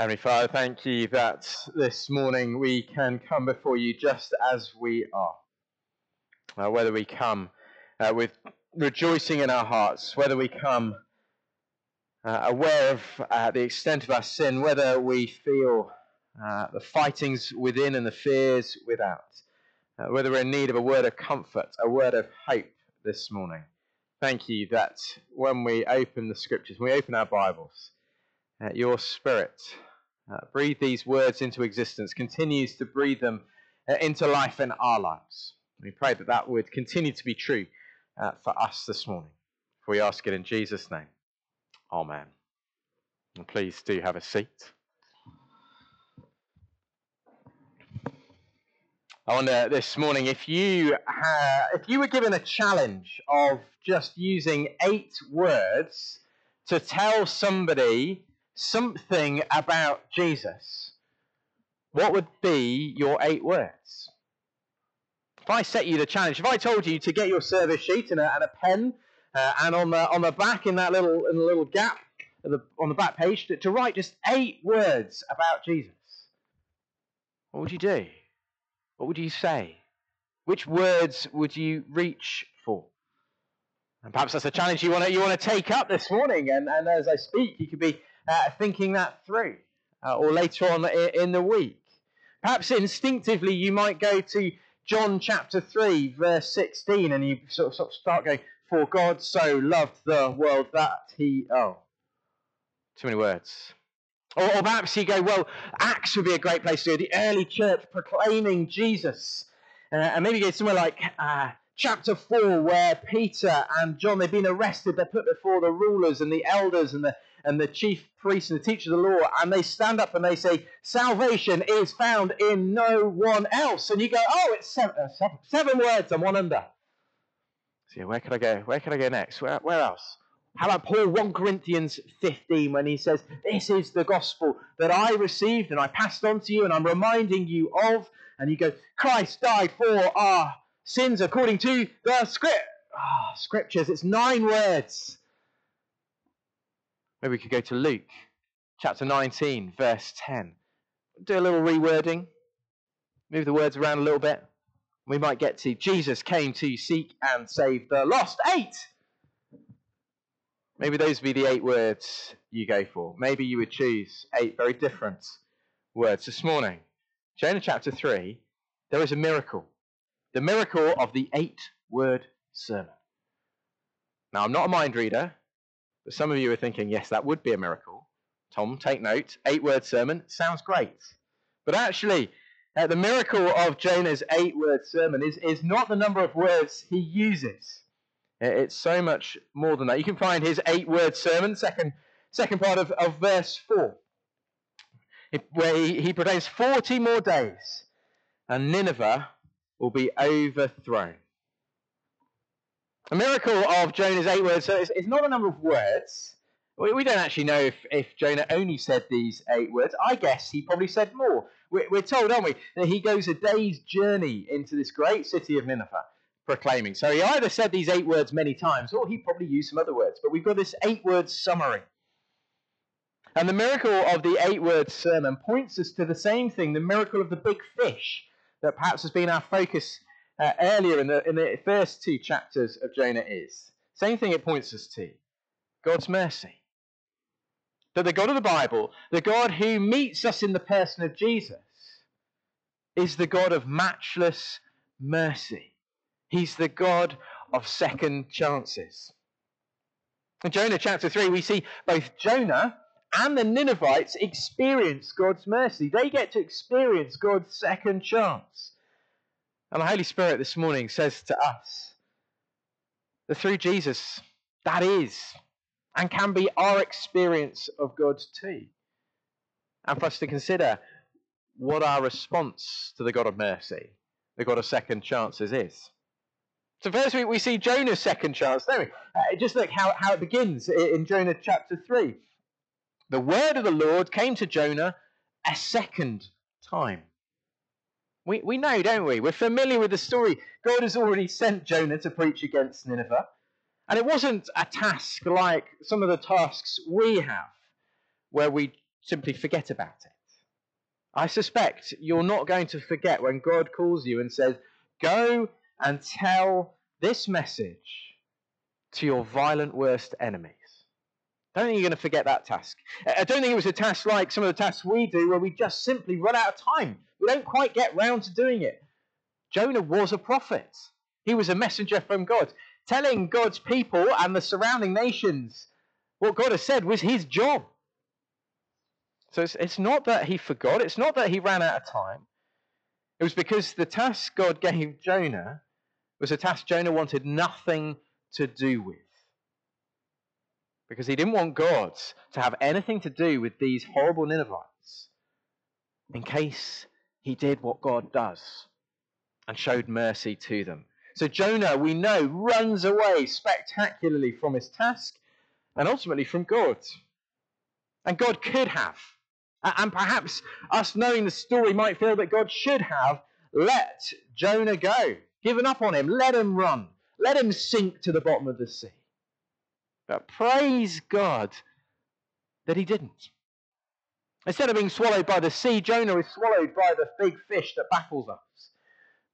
Heavenly Father, thank you that this morning we can come before you just as we are. Uh, whether we come uh, with rejoicing in our hearts, whether we come uh, aware of uh, the extent of our sin, whether we feel uh, the fightings within and the fears without, uh, whether we're in need of a word of comfort, a word of hope this morning. Thank you that when we open the scriptures, when we open our Bibles, your Spirit uh, breathe these words into existence, continues to breathe them uh, into life in our lives. We pray that that would continue to be true uh, for us this morning. For we ask it in Jesus' name. Amen. And please do have a seat. I wonder this morning if you if you were given a challenge of just using eight words to tell somebody something about Jesus, what would be your eight words? If I set you the challenge, if I told you to get your service sheet and a, and a pen, uh, and on the on the back in that little in the little gap the, on the back page to, to write just eight words about Jesus, what would you do? What would you say? Which words would you reach for? And perhaps that's a challenge you want to you want to take up this morning. And, and as I speak, you could be uh, thinking that through, uh, or later on in the week. Perhaps instinctively you might go to John chapter 3, verse 16, and you sort of, sort of start going, For God so loved the world that he. Oh, too many words. Or, or perhaps you go, Well, Acts would be a great place to go, the early church proclaiming Jesus. Uh, and maybe go somewhere like uh, chapter 4, where Peter and John, they've been arrested, they're put before the rulers and the elders and the and the chief priests and the teachers of the law, and they stand up and they say, Salvation is found in no one else. And you go, Oh, it's seven, uh, seven, seven words and one under. So, yeah, where can I go? Where can I go next? Where, where else? How about Paul 1 Corinthians 15 when he says, This is the gospel that I received and I passed on to you and I'm reminding you of. And you go, Christ died for our sins according to the script. Ah, scriptures. It's nine words. Maybe we could go to Luke chapter 19, verse 10. Do a little rewording, move the words around a little bit. We might get to Jesus came to seek and save the lost. Eight! Maybe those would be the eight words you go for. Maybe you would choose eight very different words this morning. Jonah chapter 3, there is a miracle. The miracle of the eight word sermon. Now, I'm not a mind reader, but some of you are thinking, yes, that would be a miracle. Tom, take note. Eight word sermon sounds great. But actually, uh, the miracle of Jonah's eight word sermon is, is not the number of words he uses. Uh, it's so much more than that. You can find his eight word sermon, second, second part of, of verse 4, where he, he proclaims 40 more days and Nineveh will be overthrown. A miracle of Jonah's eight words. So it's, it's not a number of words. We, we, don't actually know if, if Jonah only said these eight words. I guess he probably said more. We're, we're told, aren't we, that he goes a day's journey into this great city of Nineveh proclaiming. So he either said these eight words many times or he probably used some other words. But we've got this eight word summary. And the miracle of the eight word sermon points us to the same thing the miracle of the big fish that perhaps has been our focus uh, earlier in the, in the first two chapters of Jonah is. Same thing it points us to God's mercy. That the God of the Bible, the God who meets us in the person of Jesus, is the God of matchless mercy. He's the God of second chances. In Jonah chapter 3, we see both Jonah and the Ninevites experience God's mercy. They get to experience God's second chance. And the Holy Spirit this morning says to us that through Jesus, that is and can be our experience of God too. And for us to consider what our response to the God of mercy, the God of second chances, is. So first we, we see Jonah's second chance, don't we? Uh, just look how, how it begins in Jonah chapter 3. The word of the Lord came to Jonah a second time. We, we know, don't we? We're familiar with the story. God has already sent Jonah to preach against Nineveh. And it wasn't a task like some of the tasks we have, where we simply forget about it. I suspect you're not going to forget when God calls you and says, Go and tell this message to your violent worst enemies. I don't think you're going to forget that task. I don't think it was a task like some of the tasks we do where we just simply run out of time. We don't quite get round to doing it. Jonah was a prophet. He was a messenger from God. Telling God's people and the surrounding nations what God has said was his job. So it's, it's not that he forgot, it's not that he ran out of time. It was because the task God gave Jonah was a task Jonah wanted nothing to do with. Because he didn't want God to have anything to do with these horrible Ninevites in case he did what God does and showed mercy to them. So Jonah, we know, runs away spectacularly from his task and ultimately from God. And God could have, and perhaps us knowing the story might feel that God should have let Jonah go, given up on him, let him run, let him sink to the bottom of the sea. But praise God that he didn't. Instead of being swallowed by the sea, Jonah is swallowed by the big fish that baffles us.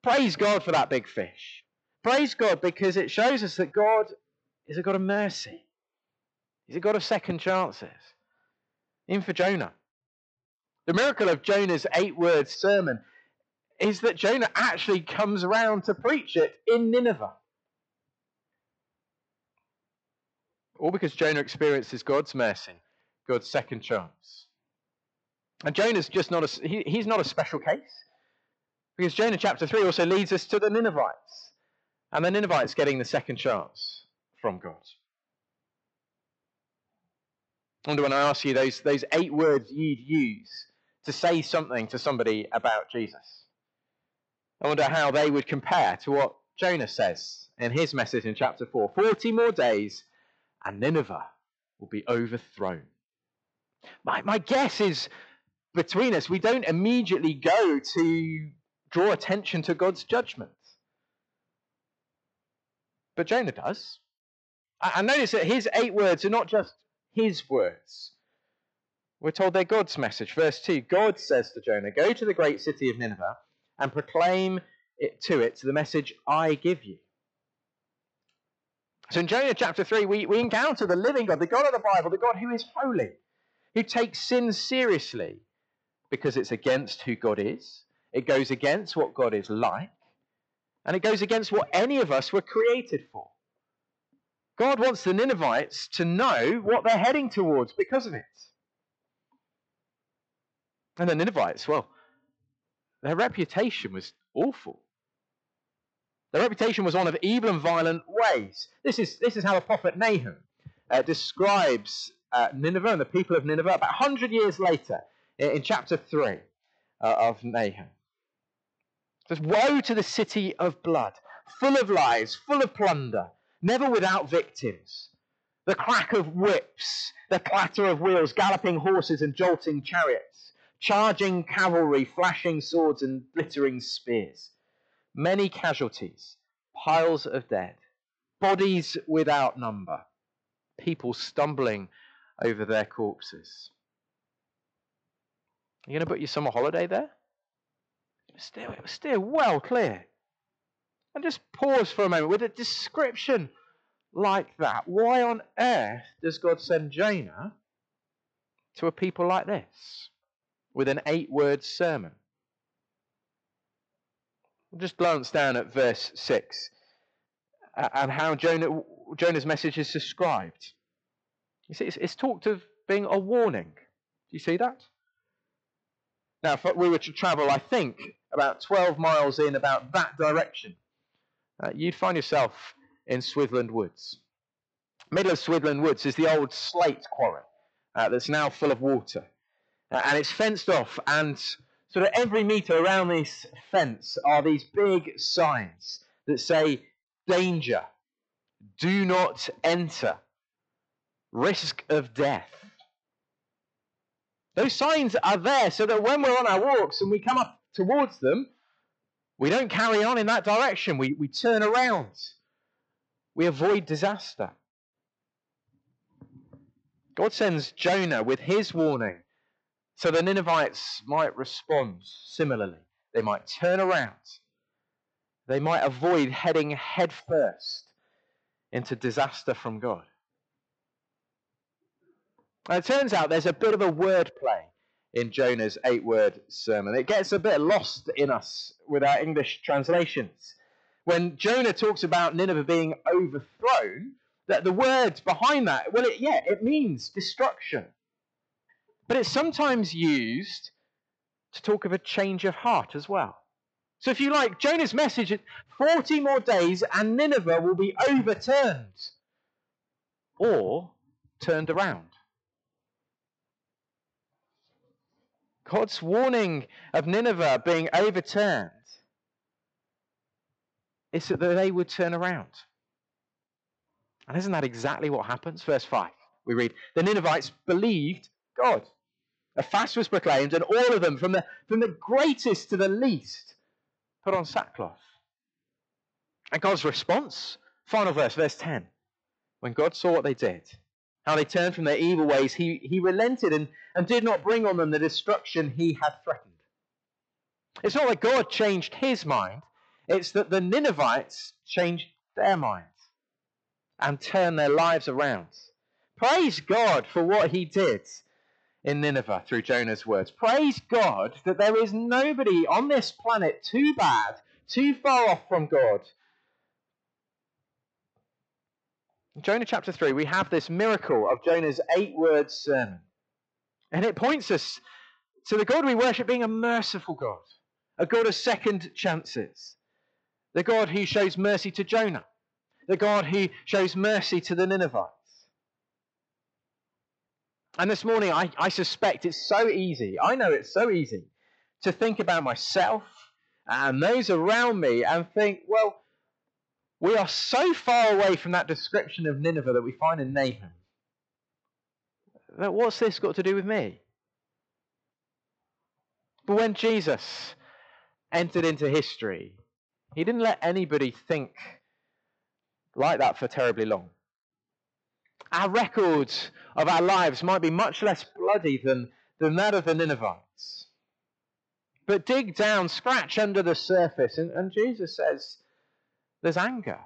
Praise God for that big fish. Praise God because it shows us that God is a God of mercy. He's a God of second chances. Even for Jonah. The miracle of Jonah's eight word sermon is that Jonah actually comes around to preach it in Nineveh. All because Jonah experiences God's mercy, God's second chance. And Jonah's just not a, he, he's not a special case. Because Jonah chapter 3 also leads us to the Ninevites. And the Ninevites getting the second chance from God. I wonder when I ask you those, those eight words you'd use to say something to somebody about Jesus. I wonder how they would compare to what Jonah says in his message in chapter 4. 40 more days and Nineveh will be overthrown. My, my guess is between us, we don't immediately go to draw attention to God's judgment. But Jonah does. And notice that his eight words are not just his words. We're told they're God's message. Verse 2 God says to Jonah, Go to the great city of Nineveh and proclaim it to it the message I give you. So in Jonah chapter 3, we, we encounter the living God, the God of the Bible, the God who is holy, who takes sin seriously because it's against who God is, it goes against what God is like, and it goes against what any of us were created for. God wants the Ninevites to know what they're heading towards because of it. And the Ninevites, well, their reputation was awful. Their reputation was one of evil and violent ways. This is, this is how the prophet Nahum uh, describes uh, Nineveh and the people of Nineveh about 100 years later in, in chapter 3 uh, of Nahum. It says, Woe to the city of blood, full of lies, full of plunder, never without victims. The crack of whips, the clatter of wheels, galloping horses and jolting chariots, charging cavalry, flashing swords and glittering spears many casualties, piles of dead, bodies without number, people stumbling over their corpses. Are you going to book your summer holiday there? Steer, steer well clear. And just pause for a moment with a description like that. Why on earth does God send Jonah to a people like this with an eight word sermon? Just glance down at verse 6 and how Jonah, Jonah's message is described. You see, it's, it's talked of being a warning. Do you see that? Now, if we were to travel, I think, about 12 miles in about that direction, uh, you'd find yourself in Swithland Woods. Middle of Swithland Woods is the old slate quarry uh, that's now full of water. Uh, and it's fenced off and so that every meter around this fence are these big signs that say danger, do not enter, risk of death. Those signs are there so that when we're on our walks and we come up towards them, we don't carry on in that direction. We, we turn around. We avoid disaster. God sends Jonah with his warning So the Ninevites might respond similarly. They might turn around. They might avoid heading headfirst into disaster from God. And it turns out there's a bit of a wordplay in Jonah's eight word sermon. It gets a bit lost in us with our English translations. When Jonah talks about Nineveh being overthrown, that the words behind that, well, it, yeah, it means destruction. But it's sometimes used to talk of a change of heart as well. So if you like, Jonah's message 40 more days and Nineveh will be overturned or turned around. God's warning of Nineveh being overturned is that they would turn around. And isn't that exactly what happens? Verse 5, we read, The Ninevites believed God. A fast was proclaimed, and all of them, from the, from the greatest to the least, put on sackcloth. And God's response, final verse, verse 10. When God saw what they did, how they turned from their evil ways, he, he relented and, and did not bring on them the destruction he had threatened. It's not that God changed his mind, it's that the Ninevites changed their minds and turned their lives around. Praise God for what he did in Nineveh through Jonah's words. Praise God that there is nobody on this planet too bad, too far off from God. Jonah chapter 3, we have this miracle of Jonah's eight word sermon. And it points us to the God we worship being a merciful God, a God of second chances, the God who shows mercy to Jonah, the God who shows mercy to the Ninevites. And this morning, I, I suspect it's so easy, I know it's so easy, to think about myself and those around me and think, well, we are so far away from that description of Nineveh that we find in Nahum. That what's this got to do with me? But when Jesus entered into history, he didn't let anybody think like that for terribly long. Our records of our lives might be much less bloody than, than that of the Ninevites. But dig down, scratch under the surface, and, and Jesus says there's anger.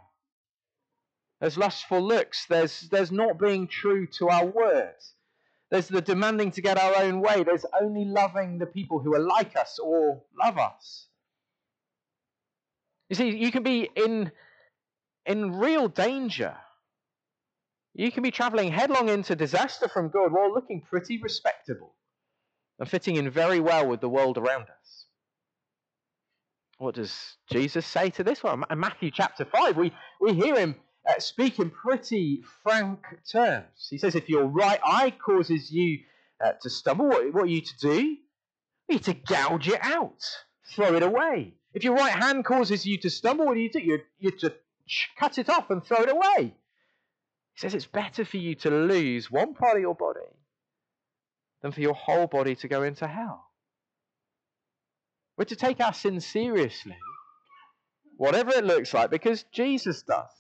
There's lustful looks. There's, there's not being true to our words. There's the demanding to get our own way. There's only loving the people who are like us or love us. You see, you can be in in real danger. You can be traveling headlong into disaster from God while looking pretty respectable and fitting in very well with the world around us. What does Jesus say to this one? In Matthew chapter 5, we, we hear him uh, speak in pretty frank terms. He says, If your right eye causes you uh, to stumble, what, what are you to do? You need to gouge it out, throw it away. If your right hand causes you to stumble, what do you do? You're, you're to cut it off and throw it away. He says it's better for you to lose one part of your body than for your whole body to go into hell. We're to take our sin seriously, whatever it looks like, because Jesus does.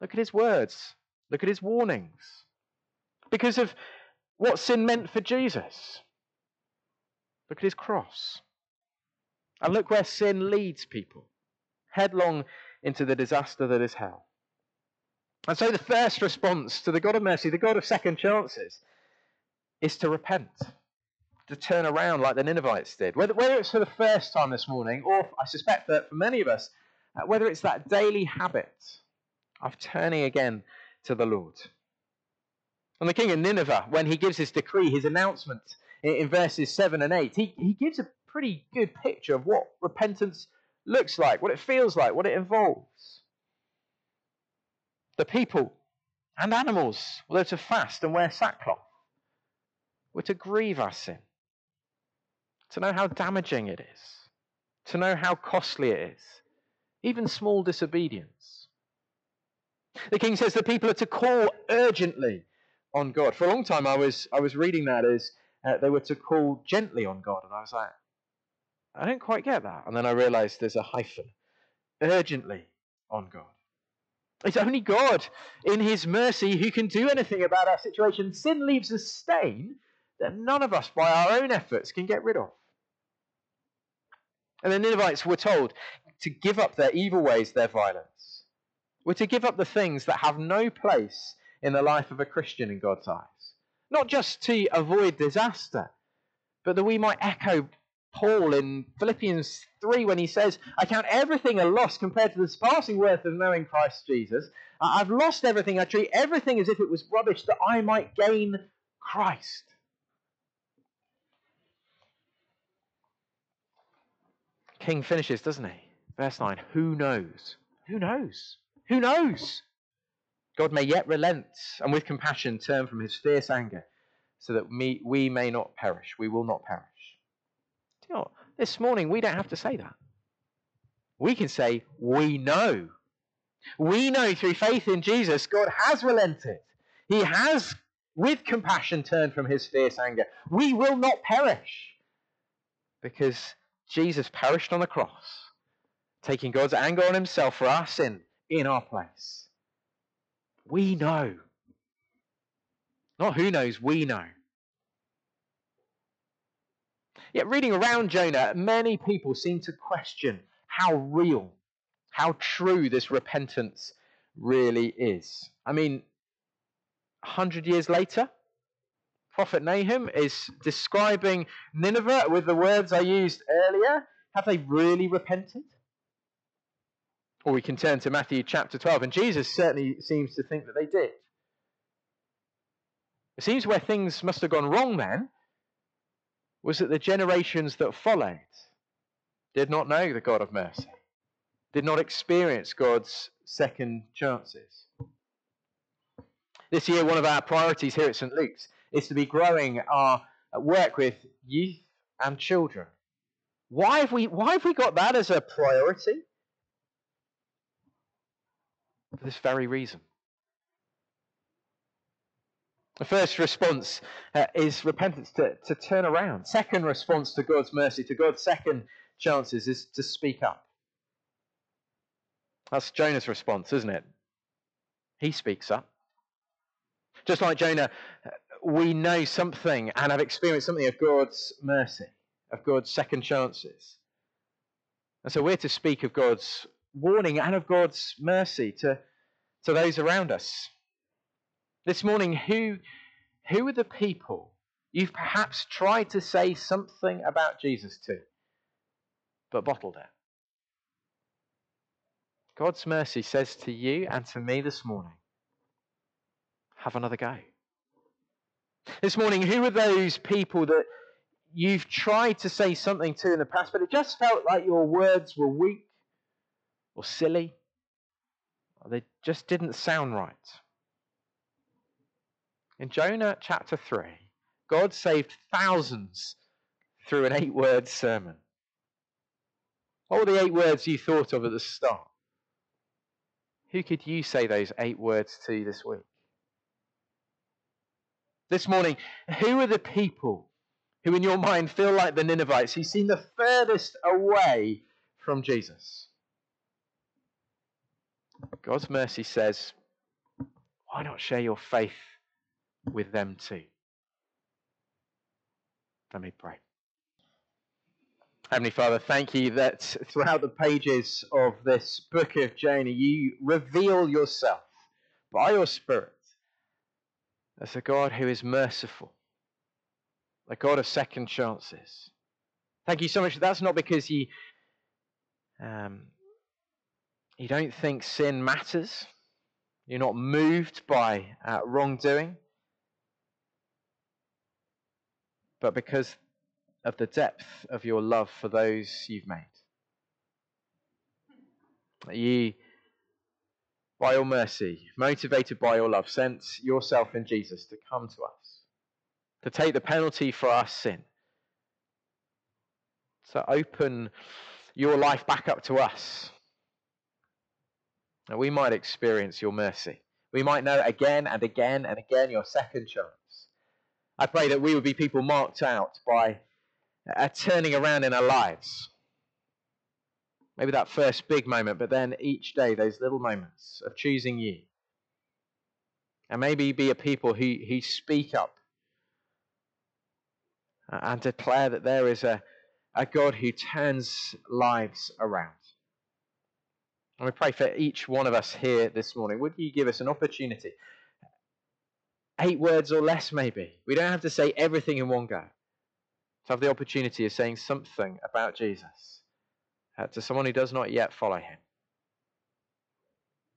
Look at his words, look at his warnings. Because of what sin meant for Jesus. Look at his cross. And look where sin leads people headlong into the disaster that is hell. And so the first response to the God of mercy, the God of second chances, is to repent, to turn around like the Ninevites did. Whether, whether it's for the first time this morning, or I suspect that for many of us, uh, whether it's that daily habit of turning again to the Lord. And the king of Nineveh, when he gives his decree, his announcement in, in verses 7 and 8, he, he gives a pretty good picture of what repentance looks like, what it feels like, what it involves. The people and animals were to fast and wear sackcloth. We're to grieve our sin, to know how damaging it is, to know how costly it is, even small disobedience. The king says the people are to call urgently on God. For a long time, I was I was reading that as uh, they were to call gently on God, and I was like, I don't quite get that. And then I realized there's a hyphen. Urgently on God. It's only God, in His mercy, who can do anything about our situation. Sin leaves a stain that none of us, by our own efforts, can get rid of. And the Ninevites were told to give up their evil ways, their violence. We're to give up the things that have no place in the life of a Christian in God's eyes. Not just to avoid disaster, but that we might echo Paul in Philippians 3 when he says, I count everything a loss compared to the surpassing worth of knowing Christ Jesus. I've lost everything. I treat everything as if it was rubbish that I might gain Christ. King finishes, doesn't he? Verse 9 Who knows? Who knows? Who knows? God may yet relent and with compassion turn from his fierce anger so that we, we may not perish. We will not perish. Know? This morning, we don't have to say that. We can say, We know. We know through faith in Jesus, God has relented. He has, with compassion, turned from his fierce anger. We will not perish because Jesus perished on the cross, taking God's anger on himself for our sin in our place. We know. Not who knows, we know. Yet, reading around Jonah, many people seem to question how real, how true this repentance really is. I mean, a hundred years later, Prophet Nahum is describing Nineveh with the words I used earlier. Have they really repented? Or we can turn to Matthew chapter 12, and Jesus certainly seems to think that they did. It seems where things must have gone wrong then was that the generations that followed did not know the God of mercy, did not experience God's second chances. This year, one of our priorities here at St. Luke's is to be growing our uh, work with youth and children. Why have we, why have we got that as a priority? For this very reason. The first response uh, is repentance to, to turn around. Second response to God's mercy, to God's second chances, is to speak up. That's Jonah's response, isn't it? He speaks up. Just like Jonah, we know something and have experienced something of God's mercy, of God's second chances. And so we're to speak of God's warning and of God's mercy to, to those around us. This morning, who, who are the people you've perhaps tried to say something about Jesus to, but bottled it? God's mercy says to you and to me this morning have another go. This morning, who are those people that you've tried to say something to in the past, but it just felt like your words were weak or silly, or they just didn't sound right? In Jonah chapter 3, God saved thousands through an eight word sermon. What were the eight words you thought of at the start? Who could you say those eight words to this week? This morning, who are the people who, in your mind, feel like the Ninevites who seem the furthest away from Jesus? God's mercy says, why not share your faith with them too. Let me pray. Heavenly Father, thank you that throughout the pages of this book of Jonah, you reveal yourself by your Spirit as a God who is merciful, a God of second chances. Thank you so much. That's not because you, um, you don't think sin matters. You're not moved by uh, wrongdoing. But because of the depth of your love for those you've made. You, by your mercy, motivated by your love, sent yourself in Jesus to come to us, to take the penalty for our sin, to open your life back up to us. And we might experience your mercy. We might know again and again and again your second chance. I pray that we would be people marked out by a turning around in our lives. Maybe that first big moment, but then each day, those little moments of choosing you. And maybe be a people who, who speak up and declare that there is a, a God who turns lives around. And we pray for each one of us here this morning. Would you give us an opportunity? Eight words or less, maybe. We don't have to say everything in one go. To have the opportunity of saying something about Jesus uh, to someone who does not yet follow him.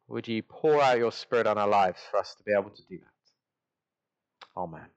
Would you pour out your spirit on our lives for us to be able to do that? Amen.